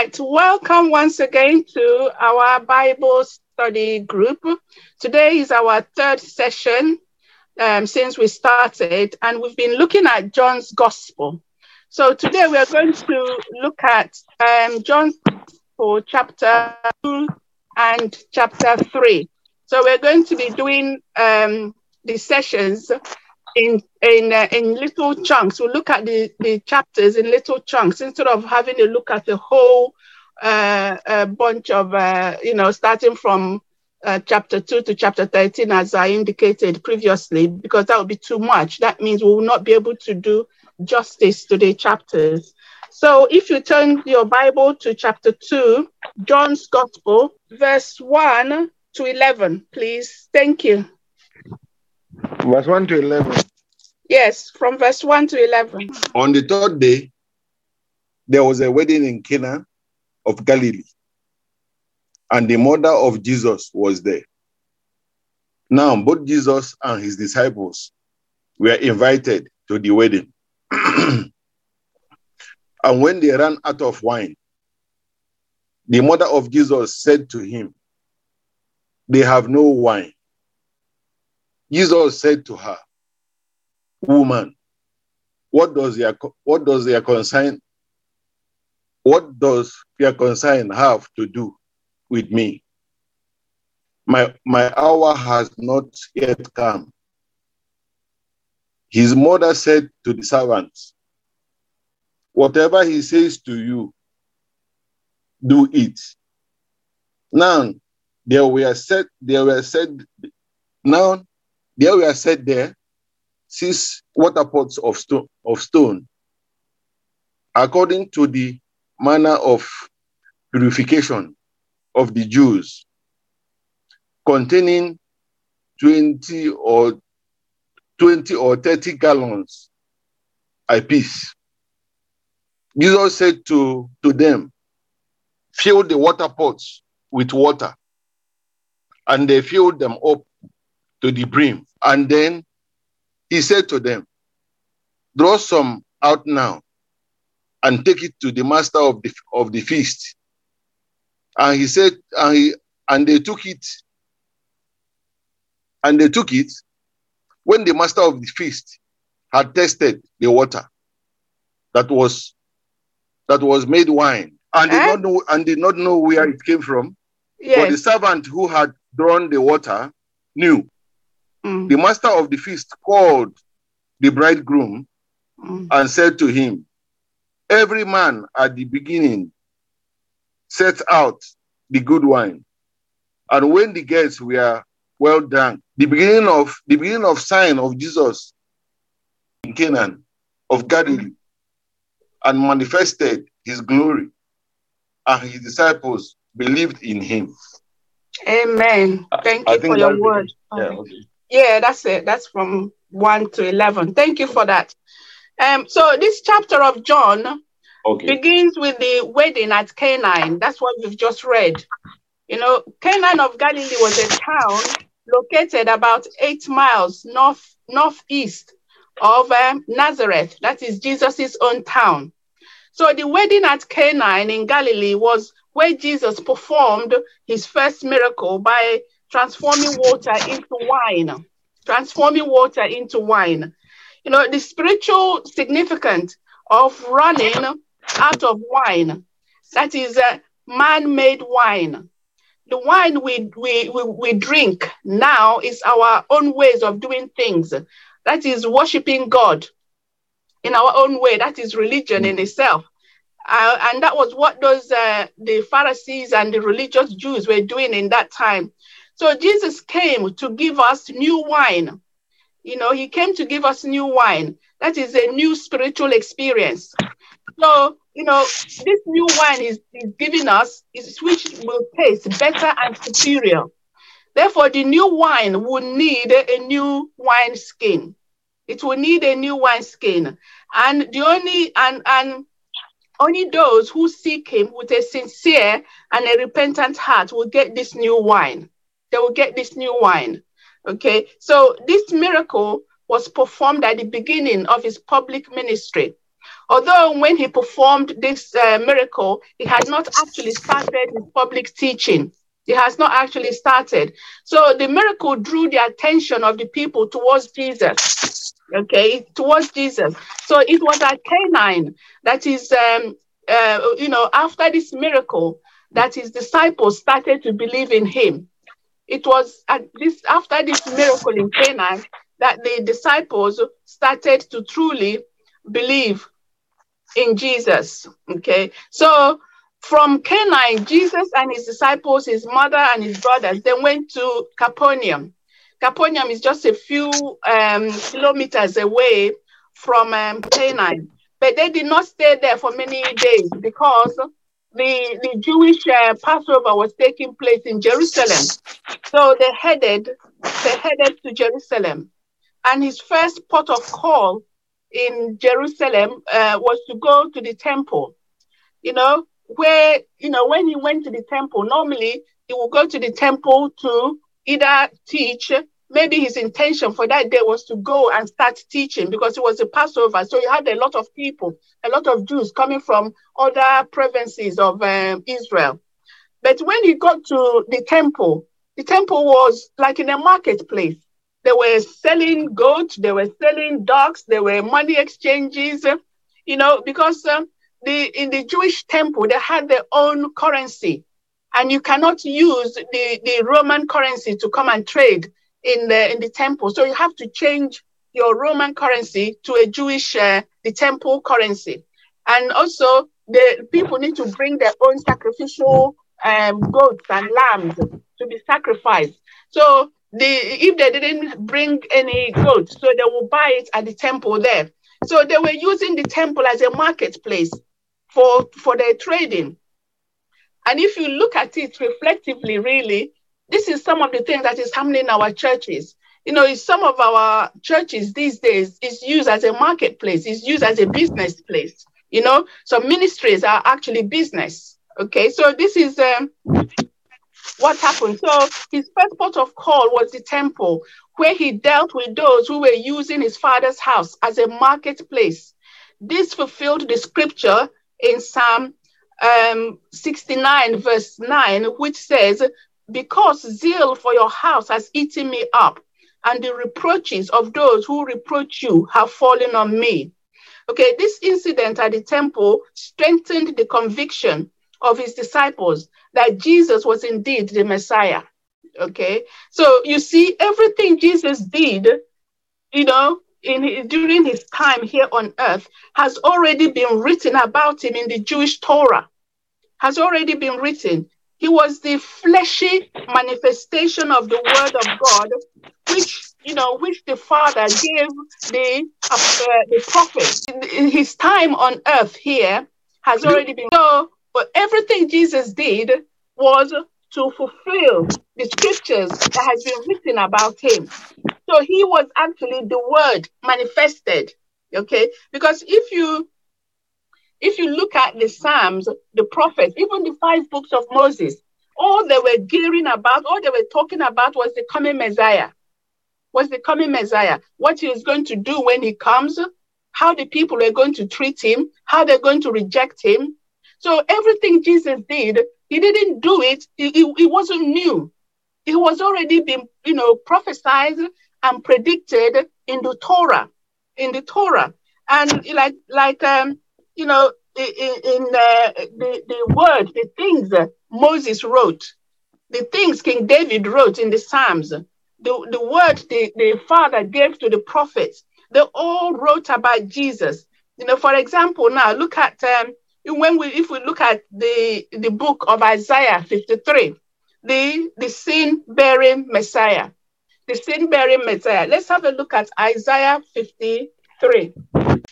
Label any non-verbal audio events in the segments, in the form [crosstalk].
right, welcome once again to our Bible study group. Today is our third session um, since we started, and we've been looking at John's Gospel. So today we are going to look at um, John's Gospel, chapter 2 and chapter 3. So we're going to be doing um, the sessions in in uh, in little chunks. We'll look at the, the chapters in little chunks instead of having a look at the whole uh, uh, bunch of uh, you know starting from uh, chapter two to chapter thirteen, as I indicated previously, because that would be too much. That means we will not be able to do justice to the chapters. So if you turn your Bible to chapter two, John's Gospel, verse one to eleven, please. Thank you. Verse 1 to 11. Yes, from verse 1 to 11. On the third day, there was a wedding in Cana of Galilee, and the mother of Jesus was there. Now, both Jesus and his disciples were invited to the wedding. [clears throat] and when they ran out of wine, the mother of Jesus said to him, They have no wine. Jesus said to her, Woman, what does your what does your concern what does your concern have to do with me? My my hour has not yet come. His mother said to the servants, Whatever he says to you, do it. Now there were said there were said now there we are set there six water pots of stone, of stone according to the manner of purification of the Jews, containing 20 or 20 or 30 gallons apiece. Jesus said to, to them, fill the water pots with water. And they filled them up to the brim. And then he said to them, Draw some out now and take it to the master of the, of the feast. And he said, and, he, and they took it. And they took it when the master of the feast had tasted the water that was that was made wine and did eh? not know and did not know where it came from. Yes. But the servant who had drawn the water knew. Mm. The master of the feast called the bridegroom mm. and said to him, Every man at the beginning sets out the good wine. And when the guests were well drunk, the beginning of the beginning of sign of Jesus in Canaan of Galilee, and manifested his glory, and his disciples believed in him. Amen. Thank you for your word. Yeah, okay. Yeah, that's it. That's from 1 to 11. Thank you for that. Um, so this chapter of John okay. begins with the wedding at Canaan. That's what we've just read. You know, Canaan of Galilee was a town located about eight miles north northeast of um, Nazareth. That is Jesus's own town. So the wedding at Canaan in Galilee was where Jesus performed his first miracle by transforming water into wine, transforming water into wine. You know, the spiritual significance of running out of wine, that is a man made wine. The wine we, we, we, we drink now is our own ways of doing things. That is worshiping God in our own way. That is religion in itself. Uh, and that was what those uh, the Pharisees and the religious Jews were doing in that time. So Jesus came to give us new wine. You know, he came to give us new wine. That is a new spiritual experience. So, you know, this new wine is, is giving us is which will taste better and superior. Therefore, the new wine will need a new wine skin. It will need a new wine skin. And the only and and only those who seek him with a sincere and a repentant heart will get this new wine they will get this new wine. Okay, so this miracle was performed at the beginning of his public ministry. Although when he performed this uh, miracle, he had not actually started his public teaching. He has not actually started. So the miracle drew the attention of the people towards Jesus. Okay, towards Jesus. So it was at Canaan that is, um, uh, you know, after this miracle, that his disciples started to believe in him. It was at this after this miracle in Canaan that the disciples started to truly believe in Jesus. Okay, so from Canaan, Jesus and his disciples, his mother and his brothers, they went to Capernaum. Capernaum is just a few um, kilometers away from um, Canaan, but they did not stay there for many days because the, the Jewish uh, Passover was taking place in Jerusalem. So they headed, they headed to Jerusalem. And his first port of call in Jerusalem uh, was to go to the temple. You know, where, you know, when he went to the temple, normally he would go to the temple to either teach, maybe his intention for that day was to go and start teaching because it was a Passover. So you had a lot of people, a lot of Jews coming from other provinces of um, Israel. But when he got to the temple, the temple was like in a marketplace. They were selling goats, they were selling dogs, there were money exchanges, you know, because um, the in the Jewish temple they had their own currency, and you cannot use the, the Roman currency to come and trade in the in the temple. So you have to change your Roman currency to a Jewish uh, the temple currency, and also the people need to bring their own sacrificial um, goats and lambs to be sacrificed. So the if they didn't bring any goats, so they will buy it at the temple there. So they were using the temple as a marketplace for, for their trading. And if you look at it reflectively, really, this is some of the things that is happening in our churches. You know, some of our churches these days is used as a marketplace, is used as a business place. You know, so ministries are actually business. Okay, so this is um, what happened. So his first port of call was the temple, where he dealt with those who were using his father's house as a marketplace. This fulfilled the scripture in Psalm um, 69, verse 9, which says, Because zeal for your house has eaten me up, and the reproaches of those who reproach you have fallen on me. Okay, this incident at the temple strengthened the conviction of his disciples that Jesus was indeed the Messiah. Okay, so you see, everything Jesus did, you know, in during his time here on earth has already been written about him in the Jewish Torah. Has already been written. He was the fleshy manifestation of the word of God, which you know, which the Father gave the uh, the prophet. in His time on earth here has already been so. But everything Jesus did was to fulfill the scriptures that has been written about him. So he was actually the word manifested. Okay, because if you if you look at the Psalms, the prophets, even the five books of Moses, all they were gearing about, all they were talking about was the coming Messiah. Was the coming Messiah. What he is going to do when he comes, how the people are going to treat him, how they're going to reject him. So everything Jesus did, he didn't do it, it, it, it wasn't new. It was already been, you know, prophesied and predicted in the Torah, in the Torah, and like like um you know in, uh, the the word, the things that Moses wrote, the things King David wrote in the Psalms, the the word the the Father gave to the prophets, they all wrote about Jesus. You know, for example, now look at um, when we if we look at the the book of Isaiah 53, the the sin bearing Messiah the sin bearing Messiah. Let's have a look at Isaiah 53.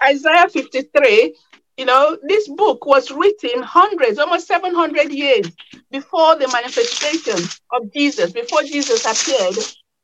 Isaiah 53, you know, this book was written hundreds, almost 700 years before the manifestation of Jesus, before Jesus appeared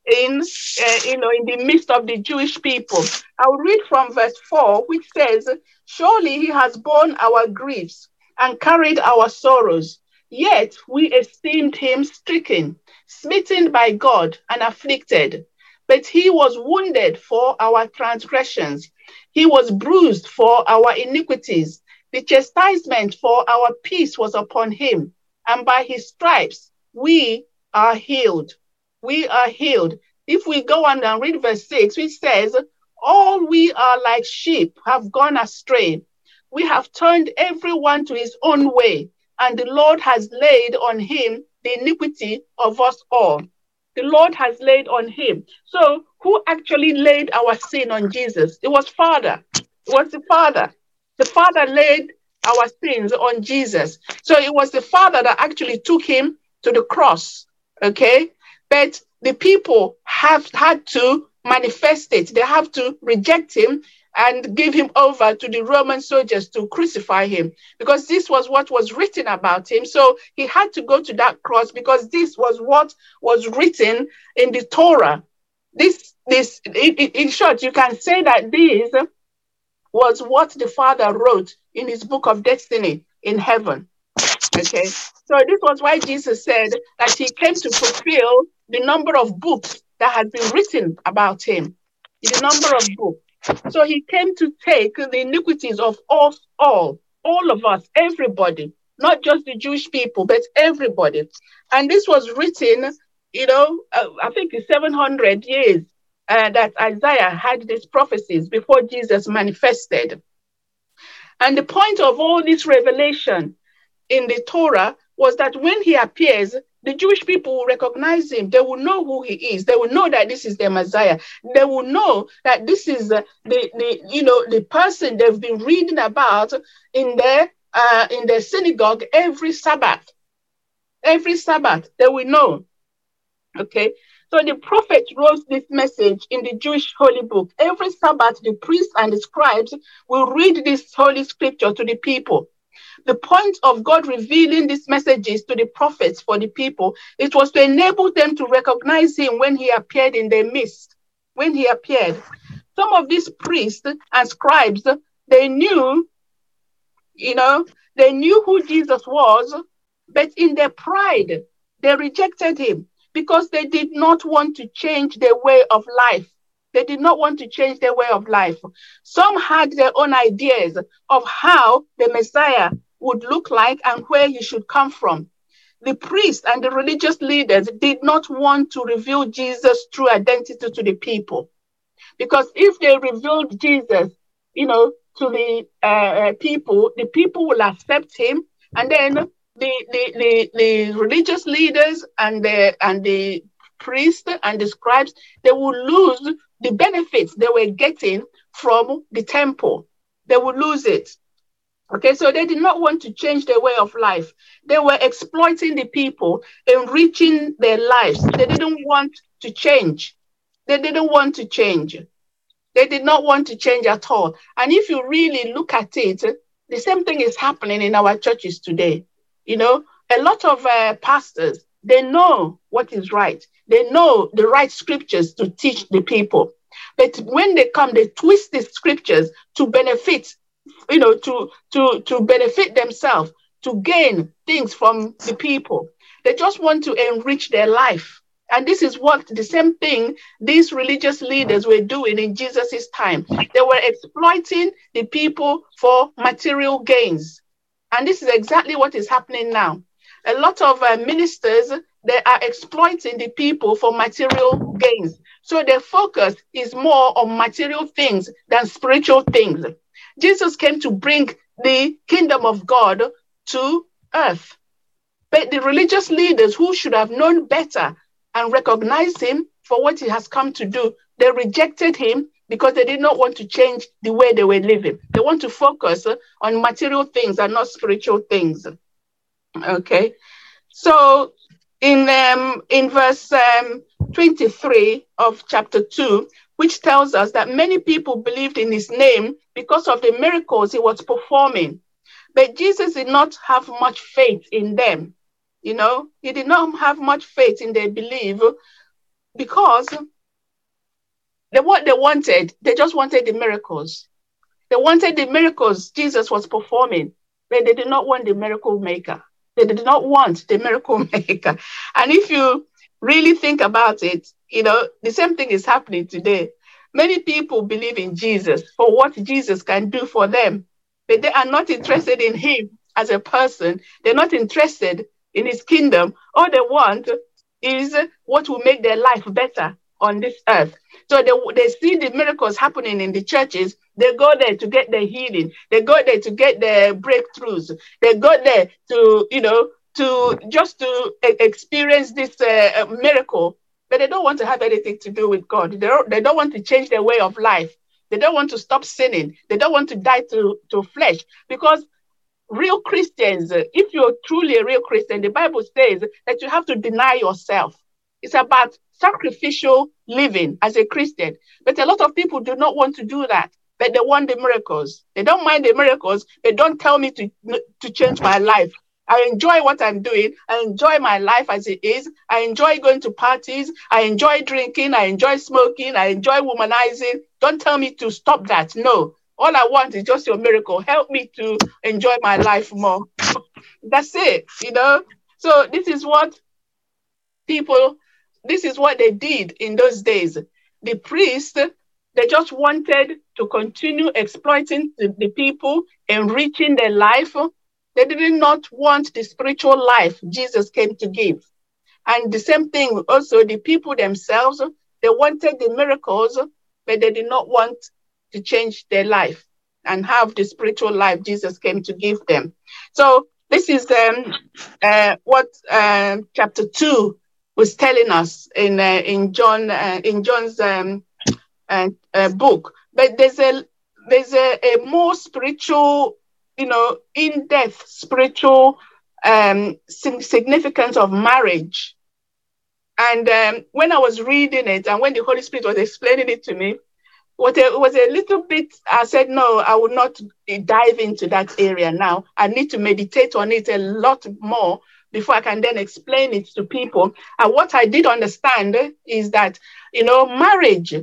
in, uh, you know, in the midst of the Jewish people. I'll read from verse 4, which says, Surely he has borne our griefs and carried our sorrows, yet we esteemed him stricken smitten by God and afflicted. but he was wounded for our transgressions, he was bruised for our iniquities. The chastisement for our peace was upon him, and by his stripes we are healed. We are healed. If we go on and read verse 6, which says, All we are like sheep have gone astray. We have turned everyone to his own way, and the Lord has laid on him the iniquity of us all. The Lord has laid on him. So, who actually laid our sin on Jesus? It was Father. It was the Father. The Father laid our sins on Jesus. So, it was the Father that actually took him to the cross. Okay. But the people have had to manifest it, they have to reject him and give him over to the Roman soldiers to crucify him because this was what was written about him. So he had to go to that cross because this was what was written in the Torah. This, this, in, in short, you can say that this was what the Father wrote in his book of destiny in heaven. Okay, so this was why Jesus said that he came to fulfill the number of books that had been written about him. The number of books. So he came to take the iniquities of us all, all of us, everybody, not just the Jewish people, but everybody. And this was written, you know, uh, I think 700 years uh, that Isaiah had these prophecies before Jesus manifested. And the point of all this revelation in the Torah was that when he appears, the Jewish people will recognize him. They will know who he is. They will know that this is the Messiah. They will know that this is uh, the, the you know the person they've been reading about in their uh, in their synagogue every Sabbath. Every Sabbath, they will know. Okay. So the prophet wrote this message in the Jewish holy book. Every Sabbath, the priests and the scribes will read this holy scripture to the people the point of God revealing these messages to the prophets for the people, it was to enable them to recognize him when he appeared in their midst. When he appeared, some of these priests and scribes, they knew, you know, they knew who Jesus was, but in their pride, they rejected him because they did not want to change their way of life. They did not want to change their way of life. Some had their own ideas of how the Messiah would look like and where he should come from. The priests and the religious leaders did not want to reveal Jesus' true identity to the people. Because if they revealed Jesus, you know, to the uh, uh people, the people will accept him. And then the, the, the, the religious leaders and the, and the priests and the scribes, they will lose the benefits they were getting from the temple. They will lose it. Okay, so they did not want to change their way of life. They were exploiting the people, enriching their lives. They didn't want to change. They didn't want to change. They did not want to change at all. And if you really look at it, the same thing is happening in our churches today. You know, a lot of uh, pastors, they know what is right. They know the right scriptures to teach the people. But when they come, they twist the scriptures to benefit you know, to to to benefit themselves, to gain things from the people. They just want to enrich their life. And this is what the same thing these religious leaders were doing in Jesus' time. They were exploiting the people for material gains. And this is exactly what is happening now. A lot of uh, ministers, they are exploiting the people for material gains. So their focus is more on material things than spiritual things. Jesus came to bring the kingdom of God to earth. But the religious leaders who should have known better and recognized him for what he has come to do, they rejected him because they did not want to change the way they were living. They want to focus on material things and not spiritual things. Okay. So in um, in verse um, 23 of chapter 2, which tells us that many people believed in his name because of the miracles he was performing. But Jesus did not have much faith in them. You know, he did not have much faith in their belief because they, what they wanted, they just wanted the miracles. They wanted the miracles Jesus was performing, but they did not want the miracle maker. They did not want the miracle [laughs] maker. And if you really think about it, You know, the same thing is happening today. Many people believe in Jesus for what Jesus can do for them, but they are not interested in him as a person. They're not interested in his kingdom. All they want is what will make their life better on this earth. So they, they see the miracles happening in the churches. They go there to get their healing. They go there to get their breakthroughs. They go there to, you know, to just to experience this uh, miracle. But they don't want to have anything to do with God. They don't, they don't want to change their way of life. They don't want to stop sinning. They don't want to die to, to flesh because real Christians, uh, if you're truly a real Christian, the Bible says that you have to deny yourself. It's about sacrificial living as a Christian. But a lot of people do not want to do that. But they want the miracles. They don't mind the miracles. They don't tell me to, to change my life. I enjoy what I'm doing. I enjoy my life as it is. I enjoy going to parties. I enjoy drinking. I enjoy smoking. I enjoy womanizing. Don't tell me to stop that. No. All I want is just your miracle. Help me to enjoy my life more. [laughs] That's it, you know? So this is what people this is what they did in those days. The priest, they just wanted to continue exploiting the, the people, enriching their life. They did not want the spiritual life Jesus came to give. And the same thing also, the people themselves, they wanted the miracles, but they did not want to change their life and have the spiritual life Jesus came to give them. So this is um, uh, what uh, chapter 2 was telling us in uh, in John uh, in John's um, uh, uh, book. But there's a there's a, a more spiritual, you know, in depth spiritual um, significance of marriage. And um, when I was reading it, and when the Holy Spirit was explaining it to me, what it was a little bit. I said, no, I will not dive into that area now. I need to meditate on it a lot more before I can then explain it to people. And what I did understand is that, you know, marriage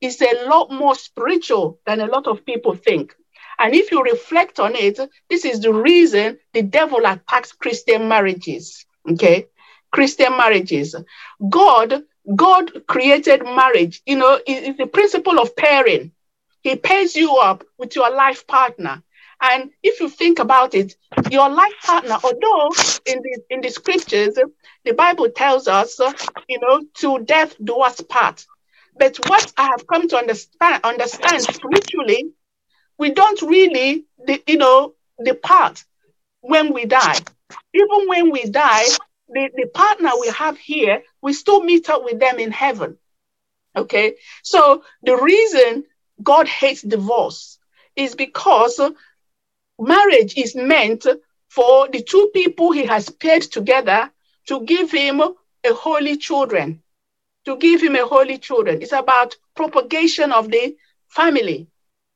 is a lot more spiritual than a lot of people think. And if you reflect on it, this is the reason the devil attacks Christian marriages. Okay. Christian marriages. God, God created marriage. You know, it's the principle of pairing. He pairs you up with your life partner. And if you think about it, your life partner, although in the in the scriptures, the Bible tells us, you know, to death do us part. But what I have come to understand, understand spiritually, we don't really, you know, depart when we die. Even when we die, the, the partner we have here, we still meet up with them in heaven. Okay. So the reason God hates divorce is because marriage is meant for the two people he has paired together to give him a holy children, to give him a holy children. It's about propagation of the family.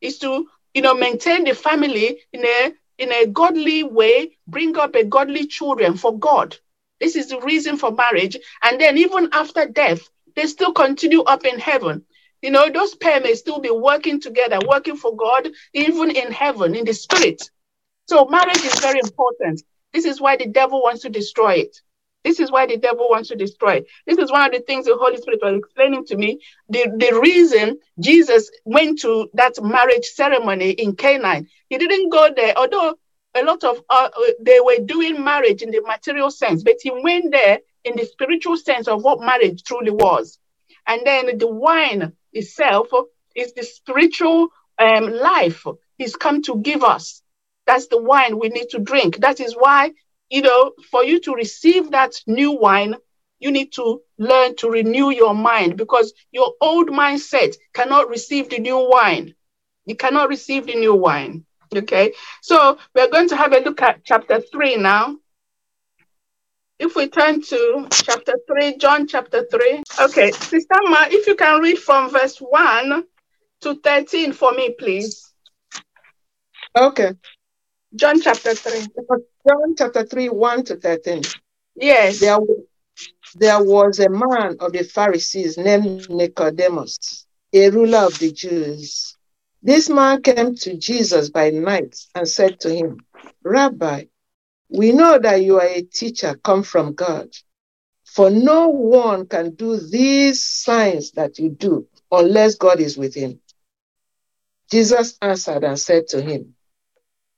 It's to, you know, maintain the family in a in a godly way, bring up a godly children for God. This is the reason for marriage. And then even after death, they still continue up in heaven. You know, those pair may still be working together, working for God, even in heaven, in the spirit. So marriage is very important. This is why the devil wants to destroy it. This is why the devil wants to destroy. This is one of the things the Holy Spirit was explaining to me. The, the reason Jesus went to that marriage ceremony in Canaan, he didn't go there, although a lot of uh, they were doing marriage in the material sense, but he went there in the spiritual sense of what marriage truly was. And then the wine itself is the spiritual um, life he's come to give us. That's the wine we need to drink. That is why, you know, for you to receive that new wine, you need to learn to renew your mind because your old mindset cannot receive the new wine. You cannot receive the new wine. Okay, so we're going to have a look at chapter 3 now. If we turn to chapter 3, John chapter 3. Okay, Sister Ma, if you can read from verse 1 to 13 for me, please. Okay. John chapter 3. John chapter 3, 1 to 13. Yes. There, there was a man of the Pharisees named Nicodemus, a ruler of the Jews. This man came to Jesus by night and said to him, Rabbi, we know that you are a teacher come from God. For no one can do these signs that you do unless God is with him. Jesus answered and said to him,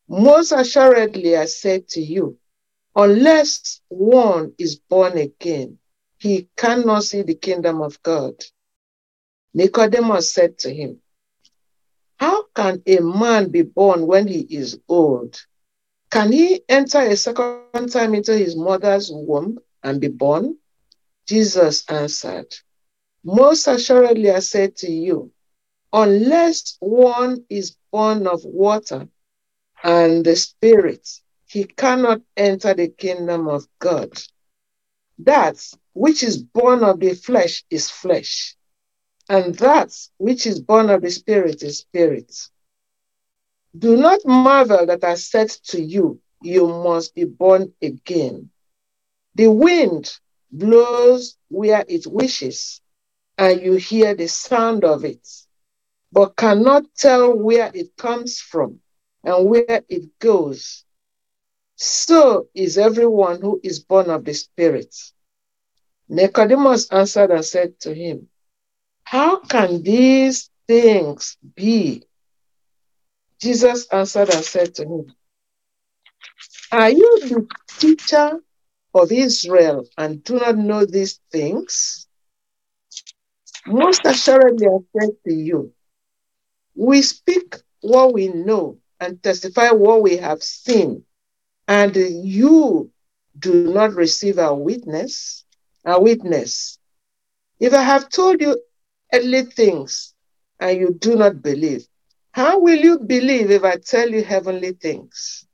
Most assuredly I say to you, unless one is born again, he cannot see the kingdom of God. Nicodemus said to him, How can a man be born when he is old? Can he enter a second time into his mother's womb and be born? Jesus answered, Most assuredly I say to you, unless one is born of water and the Spirit, he cannot enter the kingdom of God. That which is born of the flesh is flesh, and that which is born of the Spirit is spirit. Do not marvel that I said to you, You must be born again. The wind blows where it wishes, and you hear the sound of it but cannot tell where it comes from and where it goes. So is everyone who is born of the Spirit. Nicodemus answered and said to him, How can these things be? Jesus answered and said to him, Are you the teacher of Israel and do not know these things? Most assuredly, I said to you, we speak what we know and testify what we have seen, and you do not receive our witness, our witness. If I have told you earthly things and you do not believe, how will you believe if I tell you heavenly things?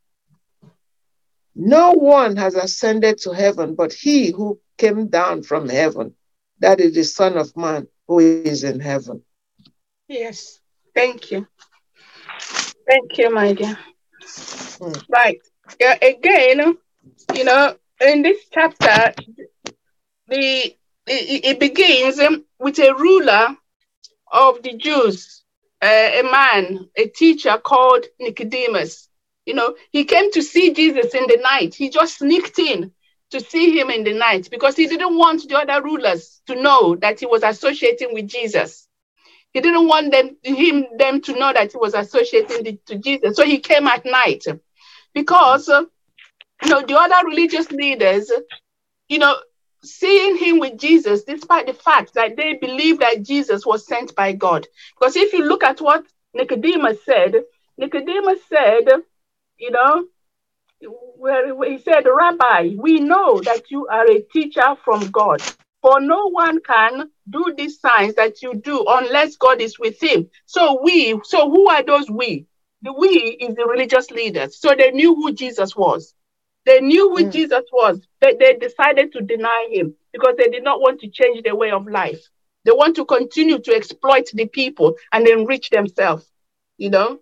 No one has ascended to heaven but he who came down from heaven, that is the Son of Man who is in heaven. Yes. Thank you. Thank you, my dear. Mm. Right. Yeah, again, you know, in this chapter, the it, it begins with a ruler of the Jews, uh, a man, a teacher called Nicodemus. You know, he came to see Jesus in the night. He just sneaked in to see him in the night because he didn't want the other rulers to know that he was associating with Jesus. He didn't want them him them to know that he was associating to Jesus. So he came at night because uh, you know the other religious leaders, you know, seeing him with Jesus, despite the fact that they believed that Jesus was sent by God. Because if you look at what Nicodemus said, Nicodemus said, you know, where he said, Rabbi, we know that you are a teacher from God. For no one can do these signs that you do unless God is with him. So we, so who are those we? The we is the religious leaders. So they knew who Jesus was. They knew who mm. Jesus was. They, they decided to deny him because they did not want to change their way of life. They want to continue to exploit the people and enrich themselves, you know,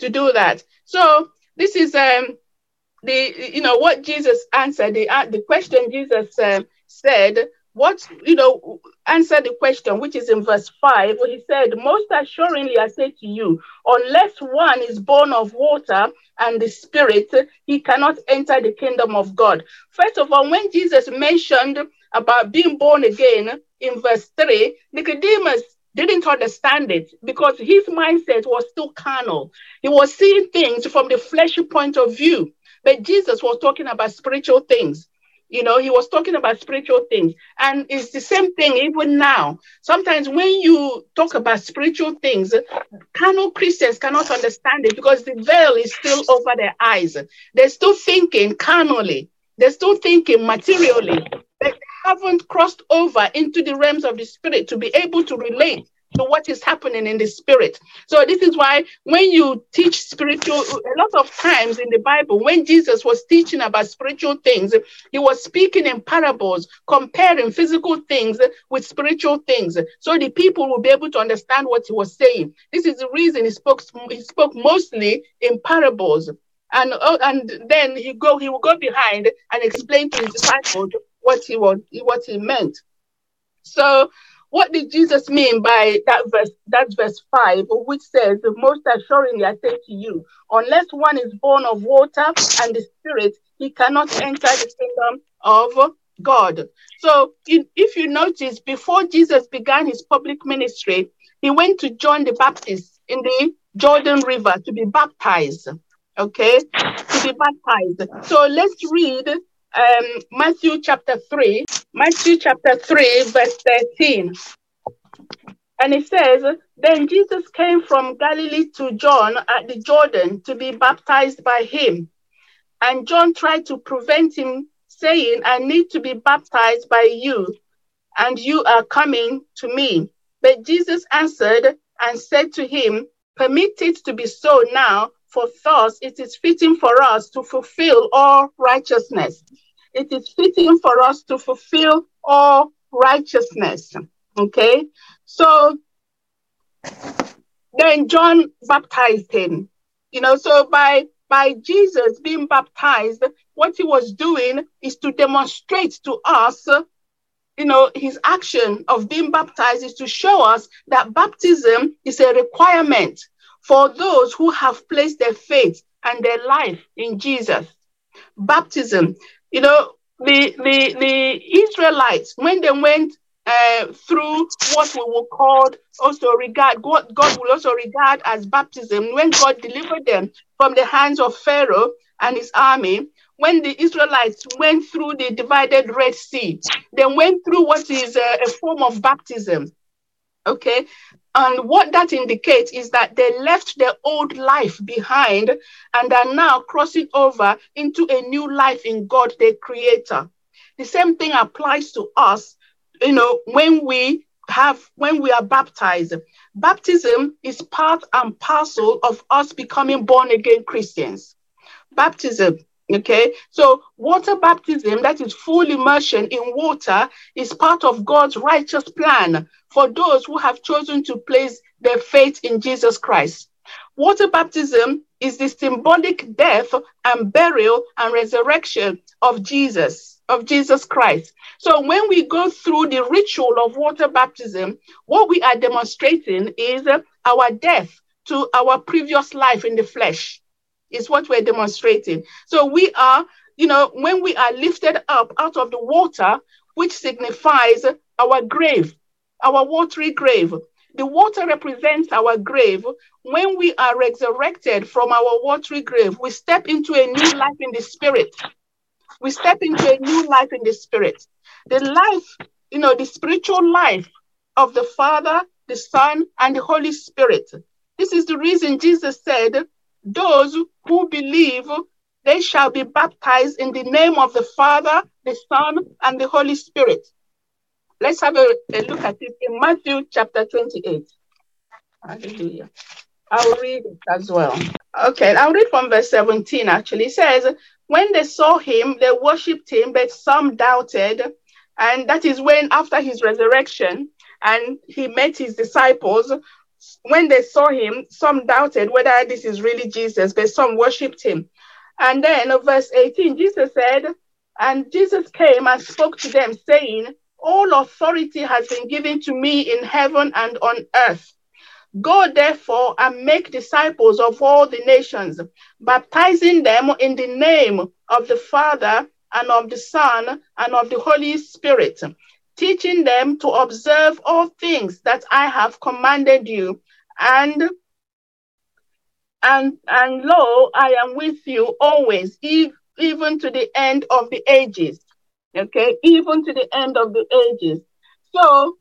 to do that. So this is um the you know what Jesus answered the uh, the question Jesus um, said, what, you know, answer the question, which is in verse 5, where he said, Most assuredly I say to you, unless one is born of water and the spirit, he cannot enter the kingdom of God. First of all, when Jesus mentioned about being born again in verse 3, Nicodemus didn't understand it because his mindset was still carnal. He was seeing things from the fleshy point of view. But Jesus was talking about spiritual things. You know, he was talking about spiritual things. And it's the same thing even now. Sometimes when you talk about spiritual things, carnal Christians cannot understand it because the veil is still over their eyes. They're still thinking carnally, they're still thinking materially. They haven't crossed over into the realms of the spirit to be able to relate to what is happening in the spirit. So this is why when you teach spiritual, a lot of times in the Bible, when Jesus was teaching about spiritual things, he was speaking in parables, comparing physical things with spiritual things, so the people will be able to understand what he was saying. This is the reason he spoke. He spoke mostly in parables. And, uh, and then he go he will go behind and explain to his disciples what he was what he meant. So what did Jesus mean by that verse, that verse 5, which says, Most assuredly I say to you, unless one is born of water and the spirit, he cannot enter the kingdom of God. So if you notice, before Jesus began his public ministry, he went to John the Baptist in the Jordan River to be baptized. Okay, to be baptized. So let's read um, Matthew chapter 3, Matthew chapter 3, verse 13. And it says, Then Jesus came from Galilee to John at the Jordan to be baptized by him. And John tried to prevent him, saying, I need to be baptized by you, and you are coming to me. But Jesus answered and said to him, Permit it to be so now, for thus it is fitting for us to fulfill all righteousness. It is fitting for us to fulfill all righteousness. Okay, so then John baptized him. You know, so by by Jesus being baptized, what he was doing is to demonstrate to us, you know, his action of being baptized is to show us that baptism is a requirement for those who have placed their faith and their life in Jesus. Baptism, you know, the, the, the Israelites, when they went uh, through what we will call also regard, what God will also regard as baptism, when God delivered them from the hands of Pharaoh and his army, when the Israelites went through the divided Red Sea, they went through what is a, a form of baptism. Okay, and what that indicates is that they left their old life behind and are now crossing over into a new life in God, their creator. The same thing applies to us, you know, when we have, when we are baptized. Baptism is part and parcel of us becoming born again Christians. Baptism Okay, so water baptism, that is full immersion in water, is part of God's righteous plan for those who have chosen to place their faith in Jesus Christ. Water baptism is the symbolic death and burial and resurrection of Jesus, of Jesus Christ. So when we go through the ritual of water baptism, what we are demonstrating is our death to our previous life in the flesh is what we're demonstrating. So we are, you know, when we are lifted up out of the water, which signifies our grave, our watery grave. The water represents our grave. When we are resurrected from our watery grave, we step into a new life in the spirit. We step into a new life in the spirit. The life, you know, the spiritual life of the Father, the Son, and the Holy Spirit. This is the reason Jesus said, those who believe, they shall be baptized in the name of the Father, the Son, and the Holy Spirit. Let's have a, a look at it in Matthew chapter 28. Hallelujah. I'll read it as well. Okay, I'll read from verse 17 actually. It says, When they saw him, they worshipped him, but some doubted. And that is when, after his resurrection, and he met his disciples, when they saw him, some doubted whether this is really Jesus, but some worshipped him. And then verse 18, Jesus said, And Jesus came and spoke to them, saying, All authority has been given to me in heaven and on earth. Go therefore and make disciples of all the nations, baptizing them in the name of the Father and of the Son and of the Holy Spirit, teaching them to observe all things that I have commanded you. And and and lo, I am with you always, even to the end of the ages. Okay, even to the end of the ages. So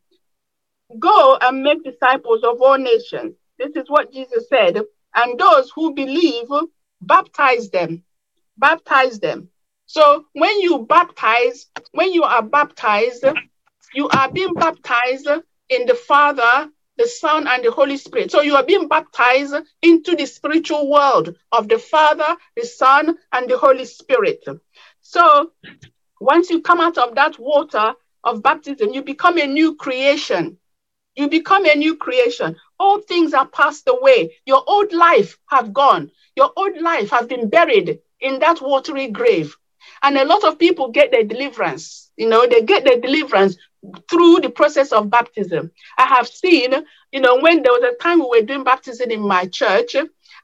go and make disciples of all nations. This is what Jesus said. And those who believe, baptize them. Baptize them. So when you baptize, when you are baptized, you are being baptized in the Father, the Son, and the Holy Spirit. So you are being baptized into the spiritual world of the Father, the Son, and the Holy Spirit. So once you come out of that water of baptism, you become a new creation. You become a new creation. All things are passed away. Your old life have gone. Your old life has been buried in that watery grave. And a lot of people get their deliverance. You know, they get their deliverance through the process of baptism. I have seen, you know, when there was a time we were doing baptism in my church,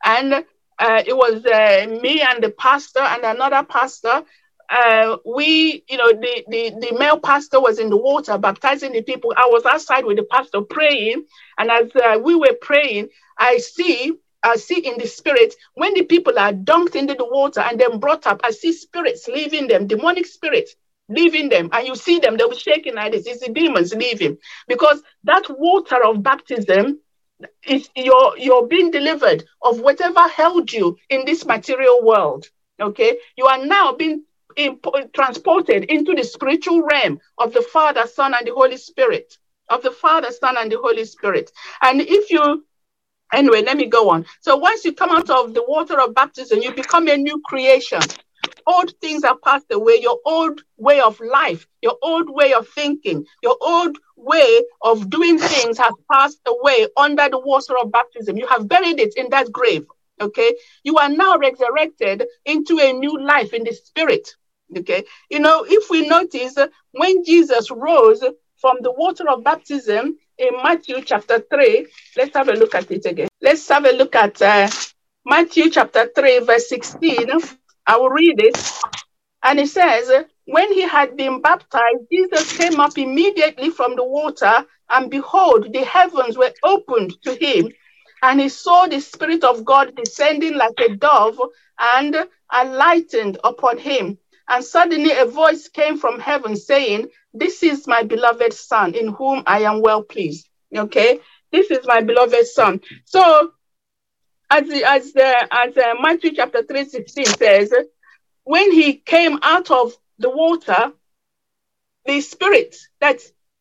and uh, it was uh, me and the pastor and another pastor uh, we, you know, the, the, the male pastor was in the water baptizing the people. I was outside with the pastor praying. And as uh, we were praying, I see, I see in the spirit, when the people are dunked into the water and then brought up, I see spirits leaving them, demonic spirits leaving them. And you see them, they'll be shaking like this. It's the demons leaving. Because that water of baptism is you're, you're being delivered of whatever held you in this material world. Okay. You are now being transported into the spiritual realm of the Father, Son, and the Holy Spirit. Of the Father, Son, and the Holy Spirit. And if you, anyway, let me go on. So once you come out of the water of baptism, you become a new creation. Old things have passed away. Your old way of life, your old way of thinking, your old way of doing things has passed away under the water of baptism. You have buried it in that grave. Okay. You are now resurrected into a new life in the spirit. Okay. You know, if we notice when Jesus rose from the water of baptism in Matthew chapter 3, let's have a look at it again. Let's have a look at uh, Matthew chapter 3, verse 16. I will read it. And it says, When he had been baptized, Jesus came up immediately from the water, and behold, the heavens were opened to him. And he saw the Spirit of God descending like a dove and alightened upon him. And suddenly a voice came from heaven saying, This is my beloved Son, in whom I am well pleased. Okay, this is my beloved Son. So, as as the, as uh, Matthew chapter 3 16 says, when he came out of the water, the Spirit that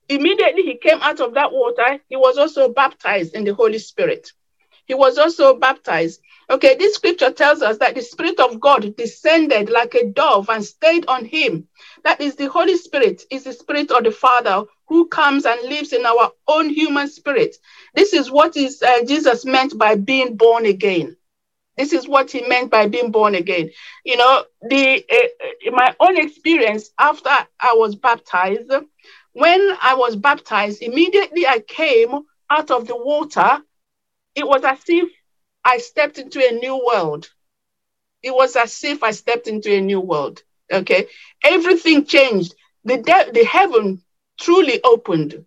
immediately he came out of that water, he was also baptized in the Holy Spirit. He was also baptized. Okay, this scripture tells us that the Spirit of God descended like a dove and stayed on him. That is the Holy Spirit, is the Spirit of the Father who comes and lives in our own human spirit. This is what is uh, Jesus meant by being born again. This is what he meant by being born again. You know, the uh, my own experience after I was baptized, when I was baptized, immediately I came out of the water. It was as if I stepped into a new world. It was as if I stepped into a new world. Okay. Everything changed. The, de- the heaven truly opened.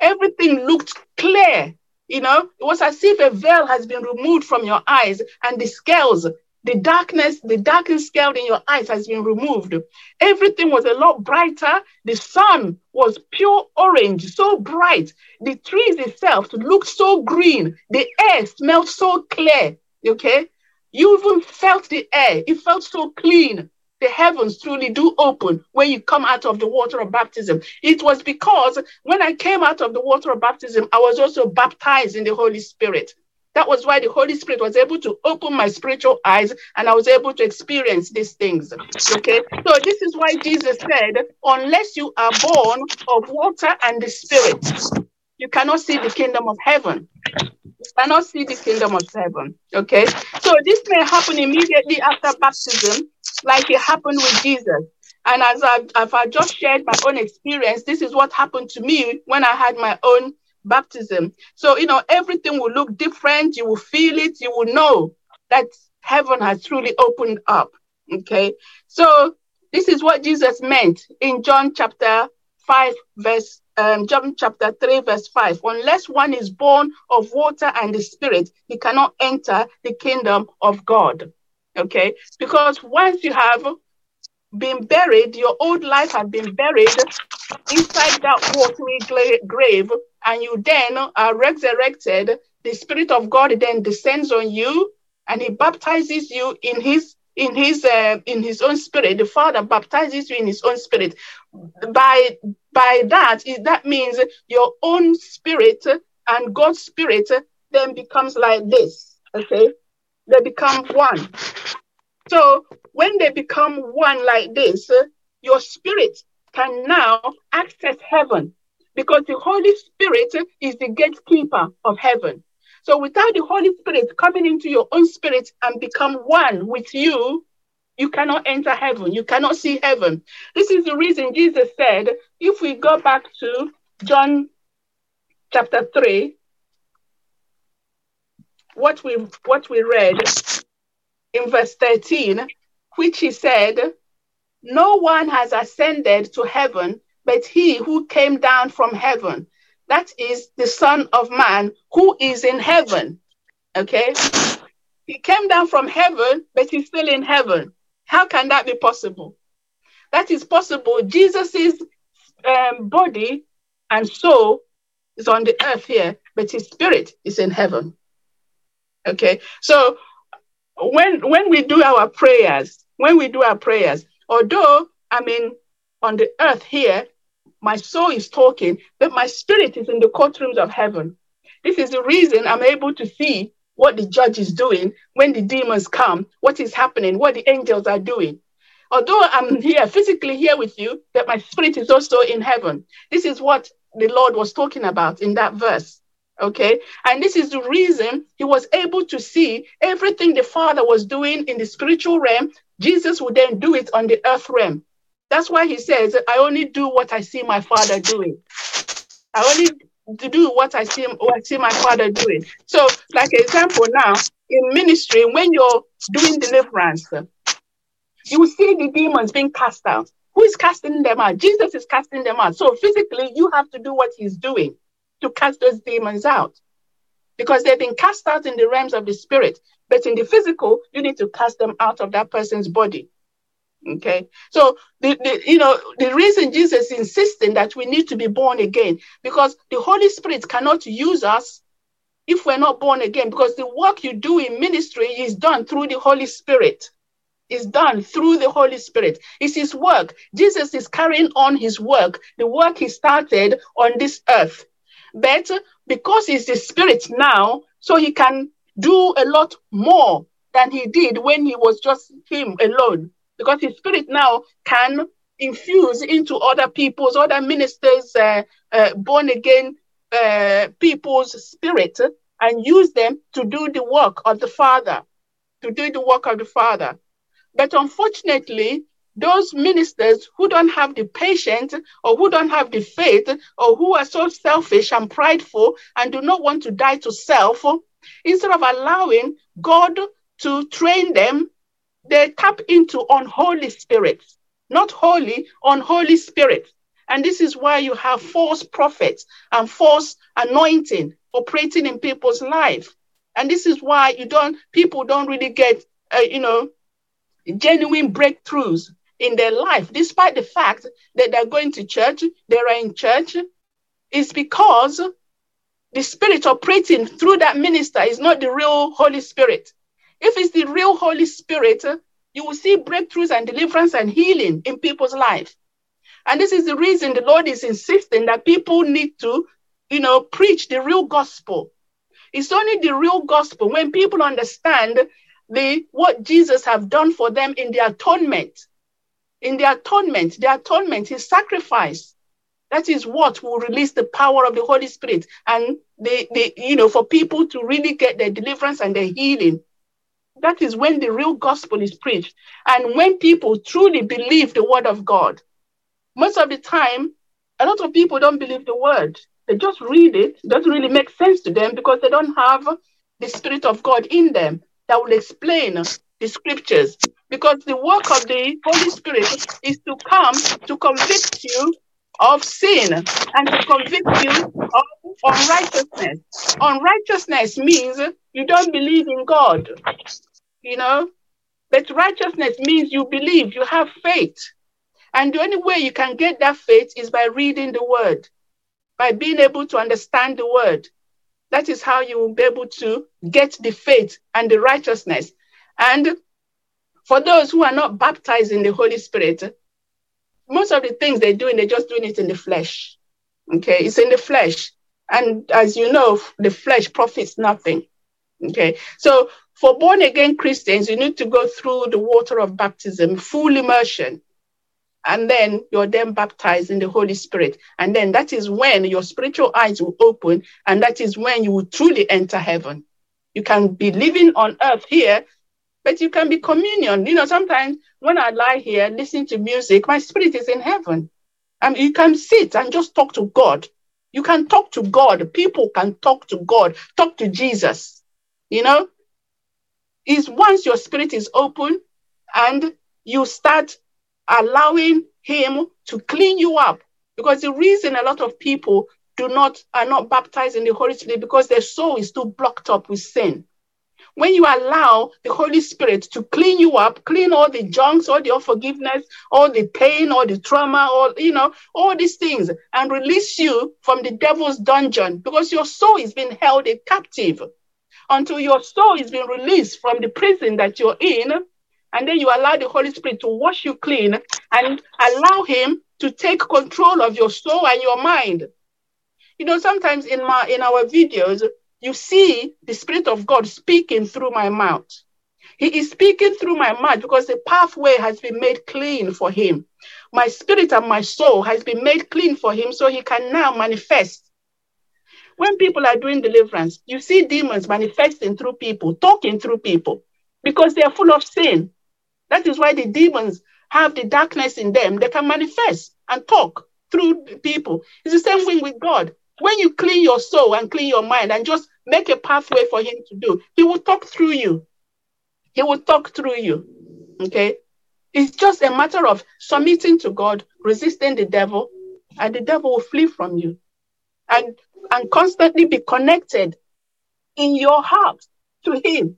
Everything looked clear. You know, it was as if a veil has been removed from your eyes and the scales the darkness, the darkened scale in your eyes has been removed. Everything was a lot brighter. The sun was pure orange, so bright. The trees itself looked so green. The air smelled so clear. Okay. You even felt the air. It felt so clean. The heavens truly do open when you come out of the water of baptism. It was because when I came out of the water of baptism, I was also baptized in the Holy Spirit. That was why the Holy Spirit was able to open my spiritual eyes and I was able to experience these things. Okay. So this is why Jesus said, unless you are born of water and the Spirit, you cannot see the kingdom of heaven. Cannot see the kingdom of heaven. Okay. So this may happen immediately after baptism, like it happened with Jesus. And as I've, as I've just shared my own experience, this is what happened to me when I had my own baptism. So, you know, everything will look different. You will feel it. You will know that heaven has truly opened up. Okay. So, this is what Jesus meant in John chapter 5, verse um, John chapter 3, verse 5. Unless one is born of water and the spirit, he cannot enter the kingdom of God. Okay. Because once you have been buried, your old life has been buried inside that watery grave, and you then are resurrected. The Spirit of God then descends on you, and He baptizes you in His in His uh, in His own Spirit. The Father baptizes you in His own Spirit. By by that, that means your own spirit and God's Spirit then becomes like this. Okay, they become one. So when they become one like this, your spirit can now access heaven because the Holy Spirit is the gatekeeper of heaven. So without the Holy Spirit coming into your own spirit and become one with you, you cannot enter heaven. You cannot see heaven. This is the reason Jesus said, if we go back to John chapter 3, what we what we read in verse 13, which he said, no one has ascended to heaven but he who came down from heaven. That is the Son of Man who is in heaven. Okay? He came down from heaven, but he's still in heaven. How can that be possible? That is possible. Jesus' um, body and soul is on the earth here, but his spirit is in heaven. Okay, so when when we do our prayers, when we do our prayers, although I mean on the earth here, my soul is talking, but my spirit is in the courtrooms of heaven. This is the reason I'm able to see what the judge is doing when the demons come, what is happening, what the angels are doing. Although I'm here, physically here with you, that my spirit is also in heaven. This is what the Lord was talking about in that verse. Okay. And this is the reason he was able to see everything the Father was doing in the spiritual realm. Jesus would then do it on the earth realm. That's why he says, I only do what I see my Father doing. I only do what I see, what I see my Father doing. So, like example now, in ministry, when you're doing deliverance, you see the demons being cast out. Who is casting them out? Jesus is casting them out. So physically, you have to do what he's doing to cast those demons out because they've been cast out in the realms of the spirit. But in the physical, you need to cast them out of that person's body. Okay. So the, the you know the reason Jesus is insisting that we need to be born again because the Holy Spirit cannot use us if we're not born again because the work you do in ministry is done through the Holy Spirit is done through the Holy Spirit. It's his work. Jesus is carrying on his work, the work he started on this earth. But because he's the Spirit now, so he can do a lot more than he did when he was just him alone. Because his Spirit now can infuse into other people's, other ministers, uh, uh, born again uh, people's spirit and use them to do the work of the Father, to do the work of the Father. But unfortunately, those ministers who don't have the patience or who don't have the faith or who are so selfish and prideful and do not want to die to self, instead of allowing God to train them, they tap into unholy spirits, not holy, unholy spirits. And this is why you have false prophets and false anointing operating in people's life. And this is why you don't, people don't really get, uh, you know, genuine breakthroughs in their life, despite the fact that they're going to church, they're in church, is because the spirit operating through that minister is not the real Holy Spirit. If it's the real Holy Spirit, uh, you will see breakthroughs and deliverance and healing in people's life. And this is the reason the Lord is insisting that people need to, you know, preach the real gospel. It's only the real gospel when people understand the what Jesus have done for them in the atonement. In the atonement, the atonement, his sacrifice. That is what will release the power of the Holy Spirit and the, the you know for people to really get their deliverance and their healing. That is when the real gospel is preached. And when people truly believe the word of God. Most of the time, a lot of people don't believe the word. They just read it. it doesn't really make sense to them because they don't have the Spirit of God in them that will explain the scriptures. Because the work of the Holy Spirit is to come to convict you of sin and to convict you of unrighteousness. Unrighteousness means you don't believe in God, you know. But righteousness means you believe, you have faith. And the only way you can get that faith is by reading the word, by being able to understand the word. That is how you will be able to get the faith and the righteousness. And for those who are not baptized in the Holy Spirit, most of the things they're doing, they're just doing it in the flesh. Okay, it's in the flesh. And as you know, the flesh profits nothing. Okay, so for born again Christians, you need to go through the water of baptism, full immersion and then you're then baptized in the Holy Spirit. And then that is when your spiritual eyes will open, and that is when you will truly enter heaven. You can be living on earth here, but you can be communion. You know, sometimes when I lie here, listening to music, my spirit is in heaven. Mean, you can sit and just talk to God. You can talk to God. People can talk to God, talk to Jesus. You know, is once your spirit is open and you start allowing him to clean you up. Because the reason a lot of people do not are not baptized in the Holy Spirit because their soul is too blocked up with sin. When you allow the Holy Spirit to clean you up, clean all the junks, all the unforgiveness, all the pain, all the trauma, all you know, all these things, and release you from the devil's dungeon because your soul is being held a captive until your soul is being released from the prison that you're in. And then you allow the Holy Spirit to wash you clean and allow Him to take control of your soul and your mind. You know, sometimes in my in our videos, you see the Spirit of God speaking through my mouth. He is speaking through my mouth because the pathway has been made clean for him. My spirit and my soul has been made clean for him so he can now manifest when people are doing deliverance, you see demons manifesting through people, talking through people, because they are full of sin. That is why the demons have the darkness in them. They can manifest and talk through people. It's the same thing with God. When you clean your soul and clean your mind and just make a pathway for Him to do, He will talk through you. He will talk through you. Okay? It's just a matter of submitting to God, resisting the devil, and the devil will flee from you. And and constantly be connected in your heart to Him.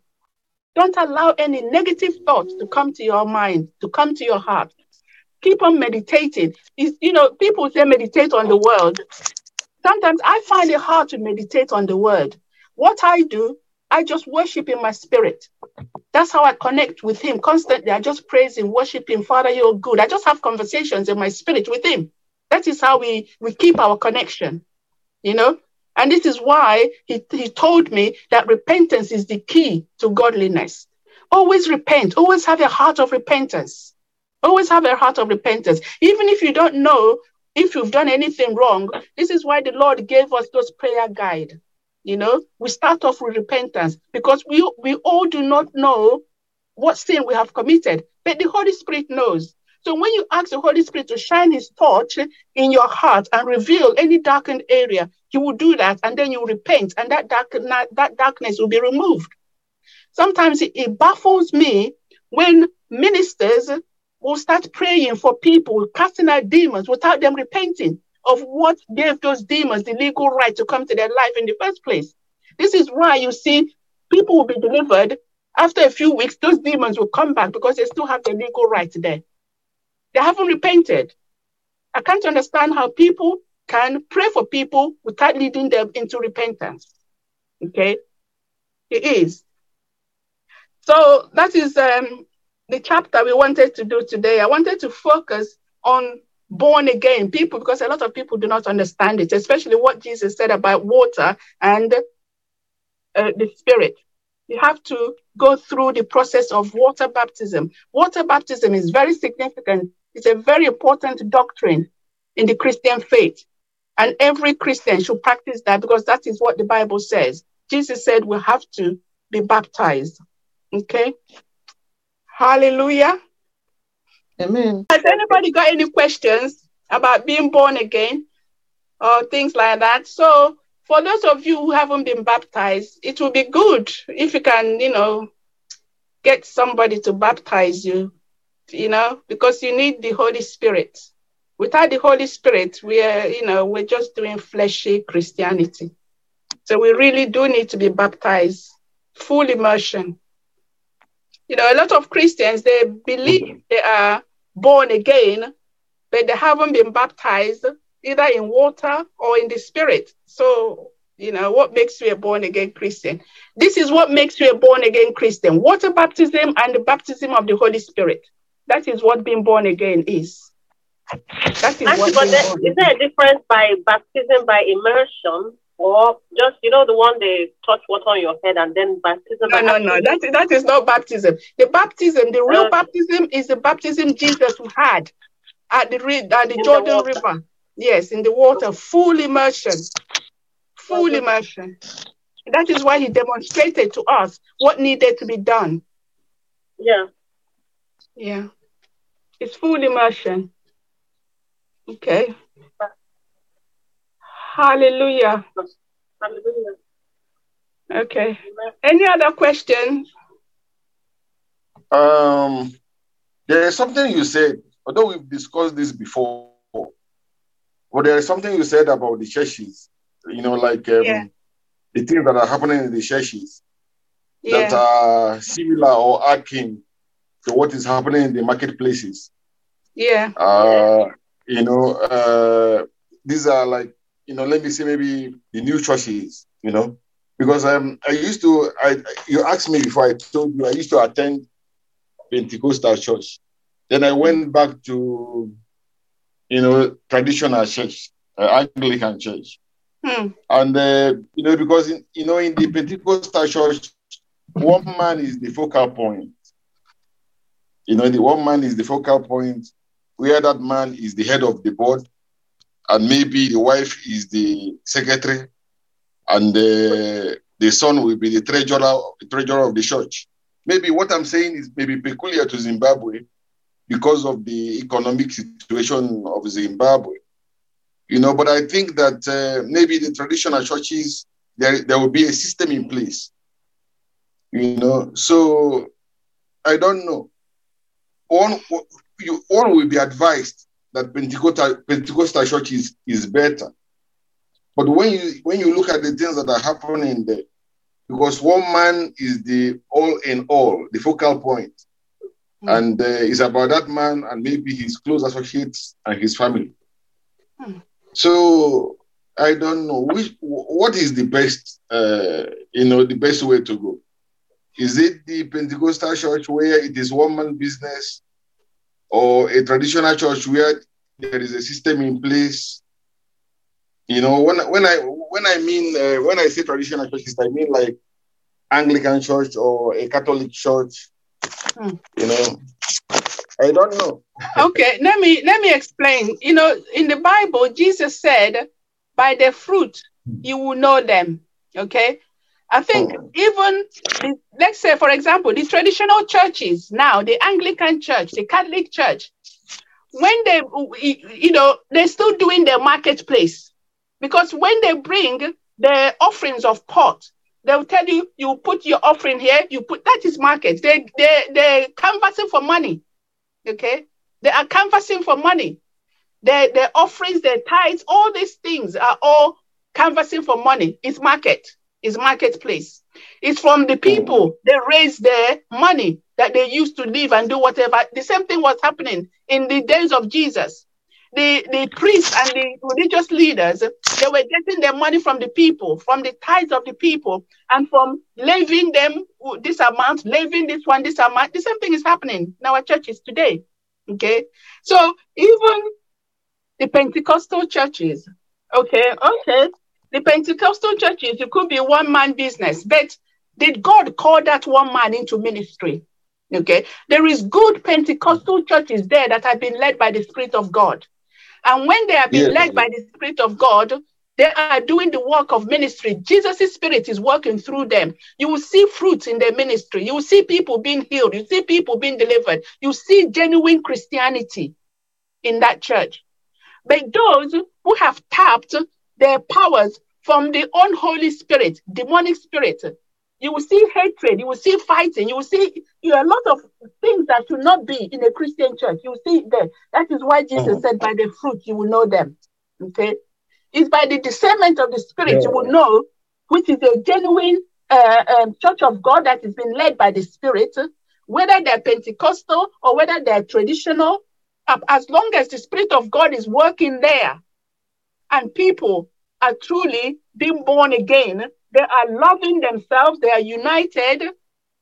Don't allow any negative thoughts to come to your mind, to come to your heart. Keep on meditating. It's, you know, people say meditate on the word. Sometimes I find it hard to meditate on the word. What I do, I just worship in my spirit. That's how I connect with Him constantly. I just praise Him, worship Him. Father, you're good. I just have conversations in my spirit with Him. That is how we, we keep our connection you know? And this is why he, he told me that repentance is the key to godliness. Always repent, always have a heart of repentance. Always have a heart of repentance. Even if you don't know if you've done anything wrong, this is why the Lord gave us those prayer guide. You know, we start off with repentance because we, we all do not know what sin we have committed, but the Holy Spirit knows. So when you ask the Holy Spirit to shine his torch in your heart and reveal any darkened area, he will do that. And then you repent and that, dark, that darkness will be removed. Sometimes it, it baffles me when ministers will start praying for people, casting out demons without them repenting of what gave those demons the legal right to come to their life in the first place. This is why you see people will be delivered. After a few weeks, those demons will come back because they still have the legal right there. They haven't repented. I can't understand how people can pray for people without leading them into repentance. Okay? It is. So that is um, the chapter we wanted to do today. I wanted to focus on born again people because a lot of people do not understand it, especially what Jesus said about water and uh, the spirit. You have to go through the process of water baptism. Water baptism is very significant it's a very important doctrine in the Christian faith. And every Christian should practice that because that is what the Bible says. Jesus said we have to be baptized. Okay? Hallelujah. Amen. Has anybody got any questions about being born again or things like that? So, for those of you who haven't been baptized, it will be good if you can, you know, get somebody to baptize you you know, because you need the Holy Spirit. Without the Holy Spirit, we are, you know, we're just doing fleshy Christianity. So we really do need to be baptized, full immersion. You know, a lot of Christians, they believe mm-hmm. they are born again, but they haven't been baptized either in water or in the spirit. So, you know, what makes you a born again Christian? This is what makes you a born again Christian water baptism and the baptism of the Holy Spirit. That is what being born again is. That is Actually, what there, is there a difference by baptism by immersion or just you know the one they touch water on your head and then baptism? No, no, no. That, that is not baptism. The baptism, the real baptism, is the baptism Jesus had at the at the Jordan the River. Yes, in the water, full immersion, full okay. immersion. That is why he demonstrated to us what needed to be done. Yeah. Yeah. It's full immersion. Okay. Hallelujah. Hallelujah. Okay. Any other questions? Um, there is something you said although we've discussed this before, but there is something you said about the churches, you know, like um, yeah. the things that are happening in the churches yeah. that are similar or akin to what is happening in the marketplaces. Yeah. Uh, you know, uh, these are like, you know, let me say maybe the new churches, you know, because um, I used to, I you asked me before I told you I used to attend Pentecostal church. Then I went back to, you know, traditional church, uh, Anglican church. Hmm. And, uh, you know, because, in, you know, in the Pentecostal church, one man is the focal point. You know, the one man is the focal point, where that man is the head of the board, and maybe the wife is the secretary, and the, the son will be the treasurer, treasurer of the church. Maybe what I'm saying is maybe peculiar to Zimbabwe because of the economic situation of Zimbabwe. You know, but I think that uh, maybe the traditional churches, there, there will be a system in place. You know, so I don't know. One, you, one will be advised that Pentecostal, Pentecostal church is, is better. But when you when you look at the things that are happening there, because one man is the all in all, the focal point, mm. and uh, it's about that man and maybe his close associates and his family. Mm. So I don't know which what is the best, uh, you know, the best way to go. Is it the Pentecostal church where it is one man business, or a traditional church where there is a system in place you know, when when I when I mean uh, when I say traditional churches, I mean like Anglican church or a Catholic church. Hmm. You know, I don't know. [laughs] okay, let me let me explain. You know, in the Bible, Jesus said, "By the fruit you will know them." Okay, I think oh. even the, let's say, for example, the traditional churches now, the Anglican Church, the Catholic Church, when they, you know, they're still doing their marketplace. Because when they bring the offerings of pot, they'll tell you, you put your offering here, you put that is market. They they they're canvassing for money. Okay? They are canvassing for money. The the offerings, the tithes, all these things are all canvassing for money. It's market, it's marketplace. It's from the hmm. people. They raise their money that they used to live and do whatever. The same thing was happening in the days of Jesus the, the priests and the religious leaders, they were getting their money from the people, from the tithes of the people, and from leaving them this amount, leaving this one, this amount. The same thing is happening in our churches today. Okay. So even the Pentecostal churches, okay, okay, the Pentecostal churches, it could be one man business, but did God call that one man into ministry? Okay. There is good Pentecostal churches there that have been led by the Spirit of God. And when they are being led by the Spirit of God, they are doing the work of ministry. Jesus' Spirit is working through them. You will see fruits in their ministry. You will see people being healed. You see people being delivered. You see genuine Christianity in that church. But those who have tapped their powers from the unholy spirit, demonic spirit, you will see hatred, you will see fighting, you will see you know, a lot of things that should not be in a Christian church. You will see there. That is why Jesus mm-hmm. said, By the fruit you will know them. Okay. It's by the discernment of the spirit yeah. you will know which is a genuine uh, um, church of God that is being led by the spirit, whether they're Pentecostal or whether they're traditional. As long as the spirit of God is working there and people are truly being born again, they are loving themselves. They are united.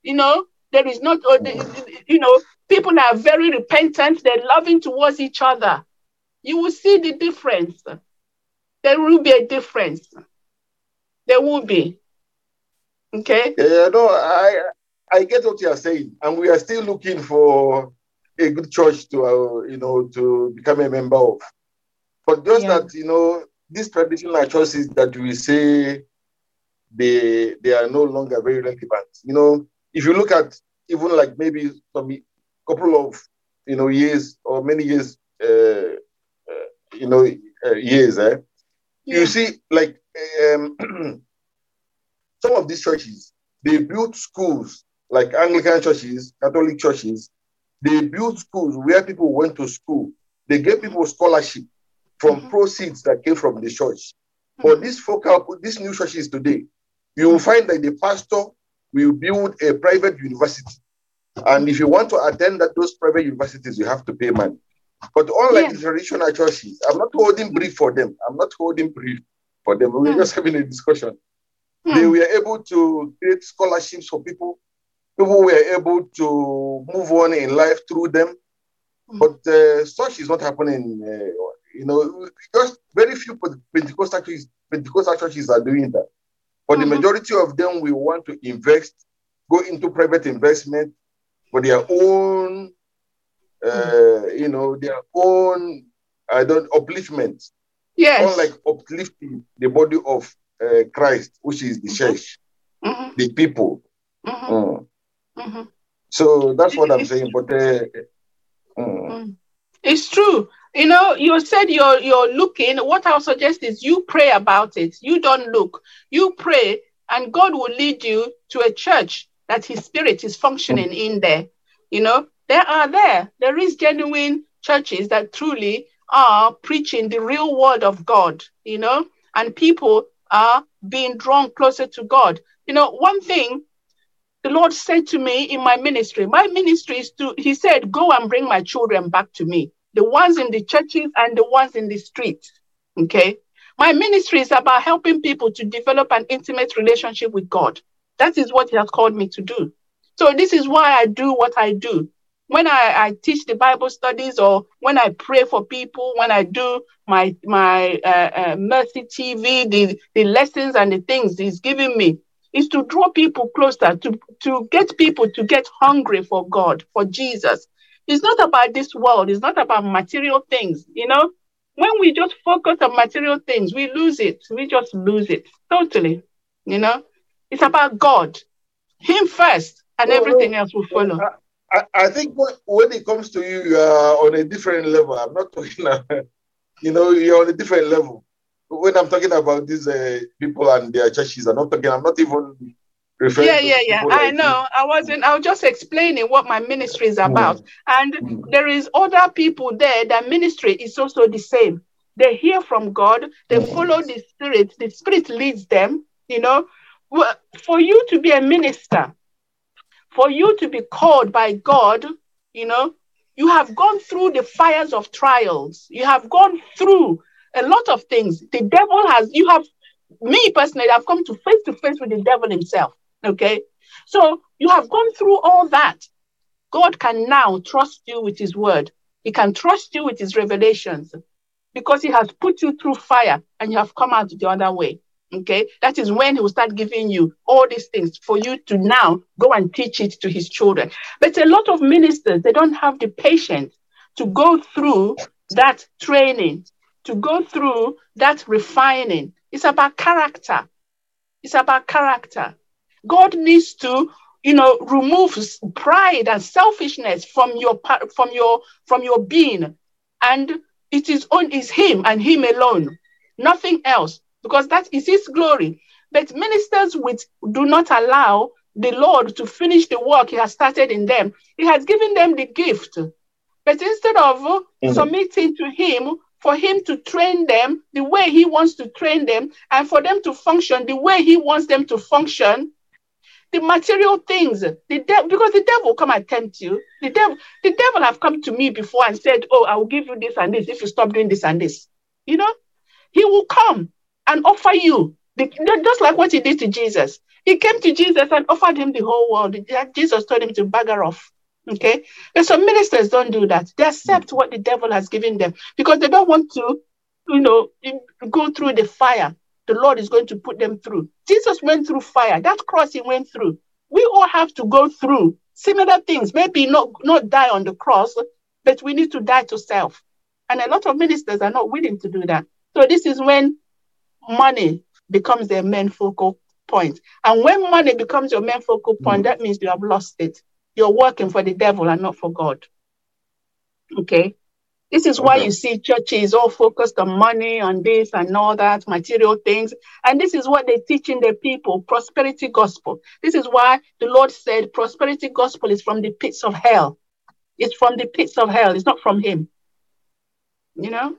You know, there is not, uh, you know, people are very repentant. They're loving towards each other. You will see the difference. There will be a difference. There will be. Okay. Yeah, no, I I get what you are saying, and we are still looking for a good church to, uh, you know, to become a member of. But just yeah. that, you know, these traditional churches that we say they they are no longer very relevant. You know, if you look at even like maybe some couple of you know years or many years, uh, uh, you know, uh, years, eh? Yeah. You see, like um, [clears throat] some of these churches, they built schools like Anglican churches, Catholic churches. They built schools where people went to school. They gave people scholarship from mm-hmm. proceeds that came from the church. Mm-hmm. But this focal, this new churches today, you will find that the pastor will build a private university. And if you want to attend that, those private universities, you have to pay money. But unlike yeah. the traditional churches, I'm not holding brief for them. I'm not holding brief for them. We are mm. just having a discussion. Mm. They were able to create scholarships for people. People were able to move on in life through them. Mm. But uh, such is not happening. Uh, you know, just very few Pentecostal churches, Pentecostal churches are doing that. But mm-hmm. the majority of them will want to invest, go into private investment for their own uh, you know, their own I don't upliftment. Yes. Unlike uplifting the body of uh, Christ, which is the mm-hmm. church, mm-hmm. the people. Mm-hmm. Mm. mm-hmm. So that's what I'm saying. But uh, mm. mm. it's true. You know, you said you're you're looking. What I'll suggest is you pray about it. You don't look. You pray, and God will lead you to a church that His Spirit is functioning in there. You know, there are there. There is genuine churches that truly are preaching the real word of God, you know, and people are being drawn closer to God. You know, one thing the Lord said to me in my ministry, my ministry is to, He said, go and bring my children back to me, the ones in the churches and the ones in the streets. Okay. My ministry is about helping people to develop an intimate relationship with God. That is what He has called me to do. So, this is why I do what I do when I, I teach the Bible studies or when I pray for people, when I do my my uh, uh, Mercy TV, the, the lessons and the things He's giving me, is to draw people closer, to, to get people to get hungry for God, for Jesus. It's not about this world, it's not about material things, you know. When we just focus on material things, we lose it. We just lose it totally, you know. It's about God, Him first, and everything else will follow. I, I think when it comes to you, you are on a different level. I'm not talking, [laughs] you know, you're on a different level. When I'm talking about these uh, people and their churches, I'm not talking, I'm not even yeah, yeah, yeah. I know. I wasn't, I was just explaining what my ministry is about. Mm. And mm. there is other people there that ministry is also the same. They hear from God, they mm. follow the Spirit, the Spirit leads them, you know. For you to be a minister, for you to be called by God, you know, you have gone through the fires of trials. You have gone through a lot of things. The devil has, you have, me personally, I've come to face to face with the devil himself. Okay. So you have gone through all that. God can now trust you with his word. He can trust you with his revelations because he has put you through fire and you have come out the other way. Okay, that is when he will start giving you all these things for you to now go and teach it to his children. But a lot of ministers, they don't have the patience to go through that training, to go through that refining. It's about character. It's about character. God needs to, you know, remove pride and selfishness from your from your from your being, and it is on is Him and Him alone, nothing else because that is his glory. But ministers which do not allow the Lord to finish the work he has started in them. He has given them the gift. But instead of mm-hmm. submitting to him, for him to train them the way he wants to train them, and for them to function the way he wants them to function, the material things, the de- because the devil come and tempt you. The devil, the devil have come to me before and said, "Oh, I will give you this and this if you stop doing this and this." You know, he will come and offer you, the, just like what he did to Jesus. He came to Jesus and offered him the whole world. Jesus told him to bugger off. Okay. And some ministers don't do that. They accept what the devil has given them because they don't want to, you know, go through the fire the Lord is going to put them through. Jesus went through fire. That cross he went through. We all have to go through similar things. Maybe not, not die on the cross, but we need to die to self. And a lot of ministers are not willing to do that. So this is when money becomes their main focal point. And when money becomes your main focal point, mm. that means you have lost it. You're working for the devil and not for God. Okay. This is okay. why you see churches all focused on money, on this and all that, material things. And this is what they're teaching their people prosperity gospel. This is why the Lord said prosperity gospel is from the pits of hell. It's from the pits of hell. It's not from him. You know?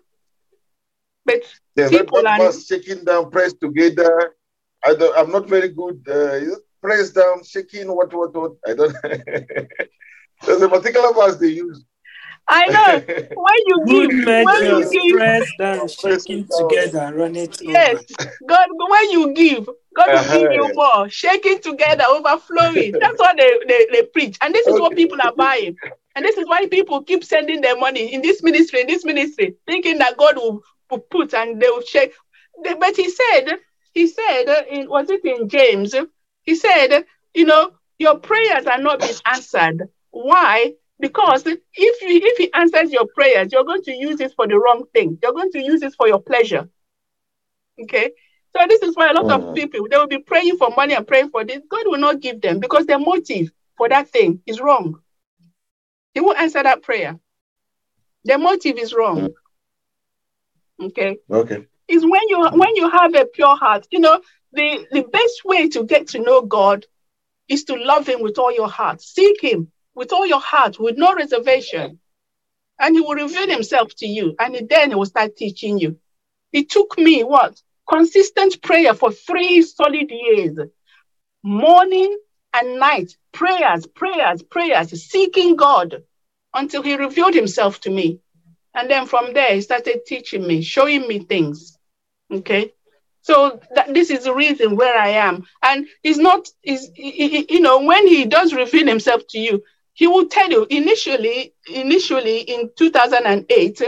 But There's people are shaking down, press together. I don't, I'm not very good. Uh, press down, shaking, what, what, what. I don't. [laughs] There's a particular verse they use. I know. When you give, when you give, press down, shaking together, run it. Yes. God. When you give, God will uh-huh. give you more. Shaking together, overflowing. That's what they, they, they preach, and this is okay. what people are buying. And this is why people keep sending their money in this ministry, in this ministry, thinking that God will, will put and they will shake. But he said, he said, in, was it in James? He said, you know, your prayers are not being answered. Why? Because if you, if he answers your prayers, you're going to use it for the wrong thing. You're going to use it for your pleasure. Okay. So this is why a lot mm. of people they will be praying for money and praying for this. God will not give them because their motive for that thing is wrong. He won't answer that prayer. Their motive is wrong. Mm. Okay. Okay. Is when you when you have a pure heart. You know, the, the best way to get to know God is to love him with all your heart. Seek him with all your heart, with no reservation. And he will reveal himself to you. And then he will start teaching you. It took me what? Consistent prayer for three solid years. Morning and night. Prayers, prayers, prayers, seeking God until he revealed himself to me. And then from there, he started teaching me, showing me things. Okay. So that, this is the reason where I am. And he's not, is you know, when he does reveal himself to you, he will tell you initially, initially in 2008,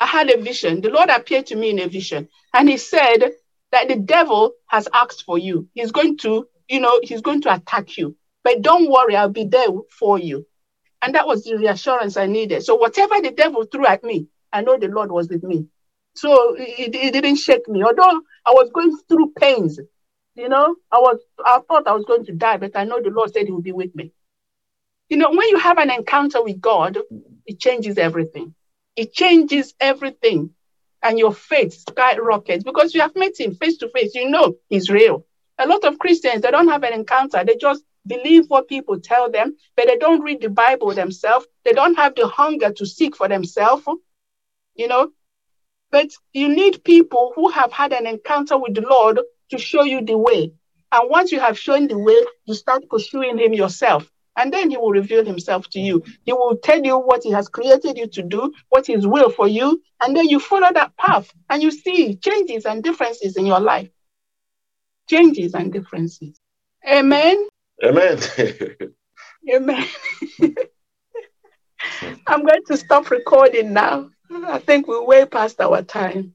I had a vision. The Lord appeared to me in a vision and he said that the devil has asked for you. He's going to, you know, he's going to attack you. But don't worry, I'll be there for you. And that was the reassurance I needed. So whatever the devil threw at me, I know the Lord was with me. So it, it didn't shake me. Although I was going through pains, you know, I was I thought I was going to die, but I know the Lord said he would be with me. You know, when you have an encounter with God, it changes everything. It changes everything. And your faith skyrockets because you have met him face to face. You know he's real. A lot of Christians, they don't have an encounter. They just believe what people tell them, but they don't read the Bible themselves. They don't have the hunger to seek for themselves. You know, but you need people who have had an encounter with the Lord to show you the way. And once you have shown the way, you start pursuing Him yourself. And then He will reveal Himself to you. He will tell you what He has created you to do, what His will for you. And then you follow that path and you see changes and differences in your life. Changes and differences. Amen. Amen. [laughs] Amen. [laughs] I'm going to stop recording now. I think we're way past our time.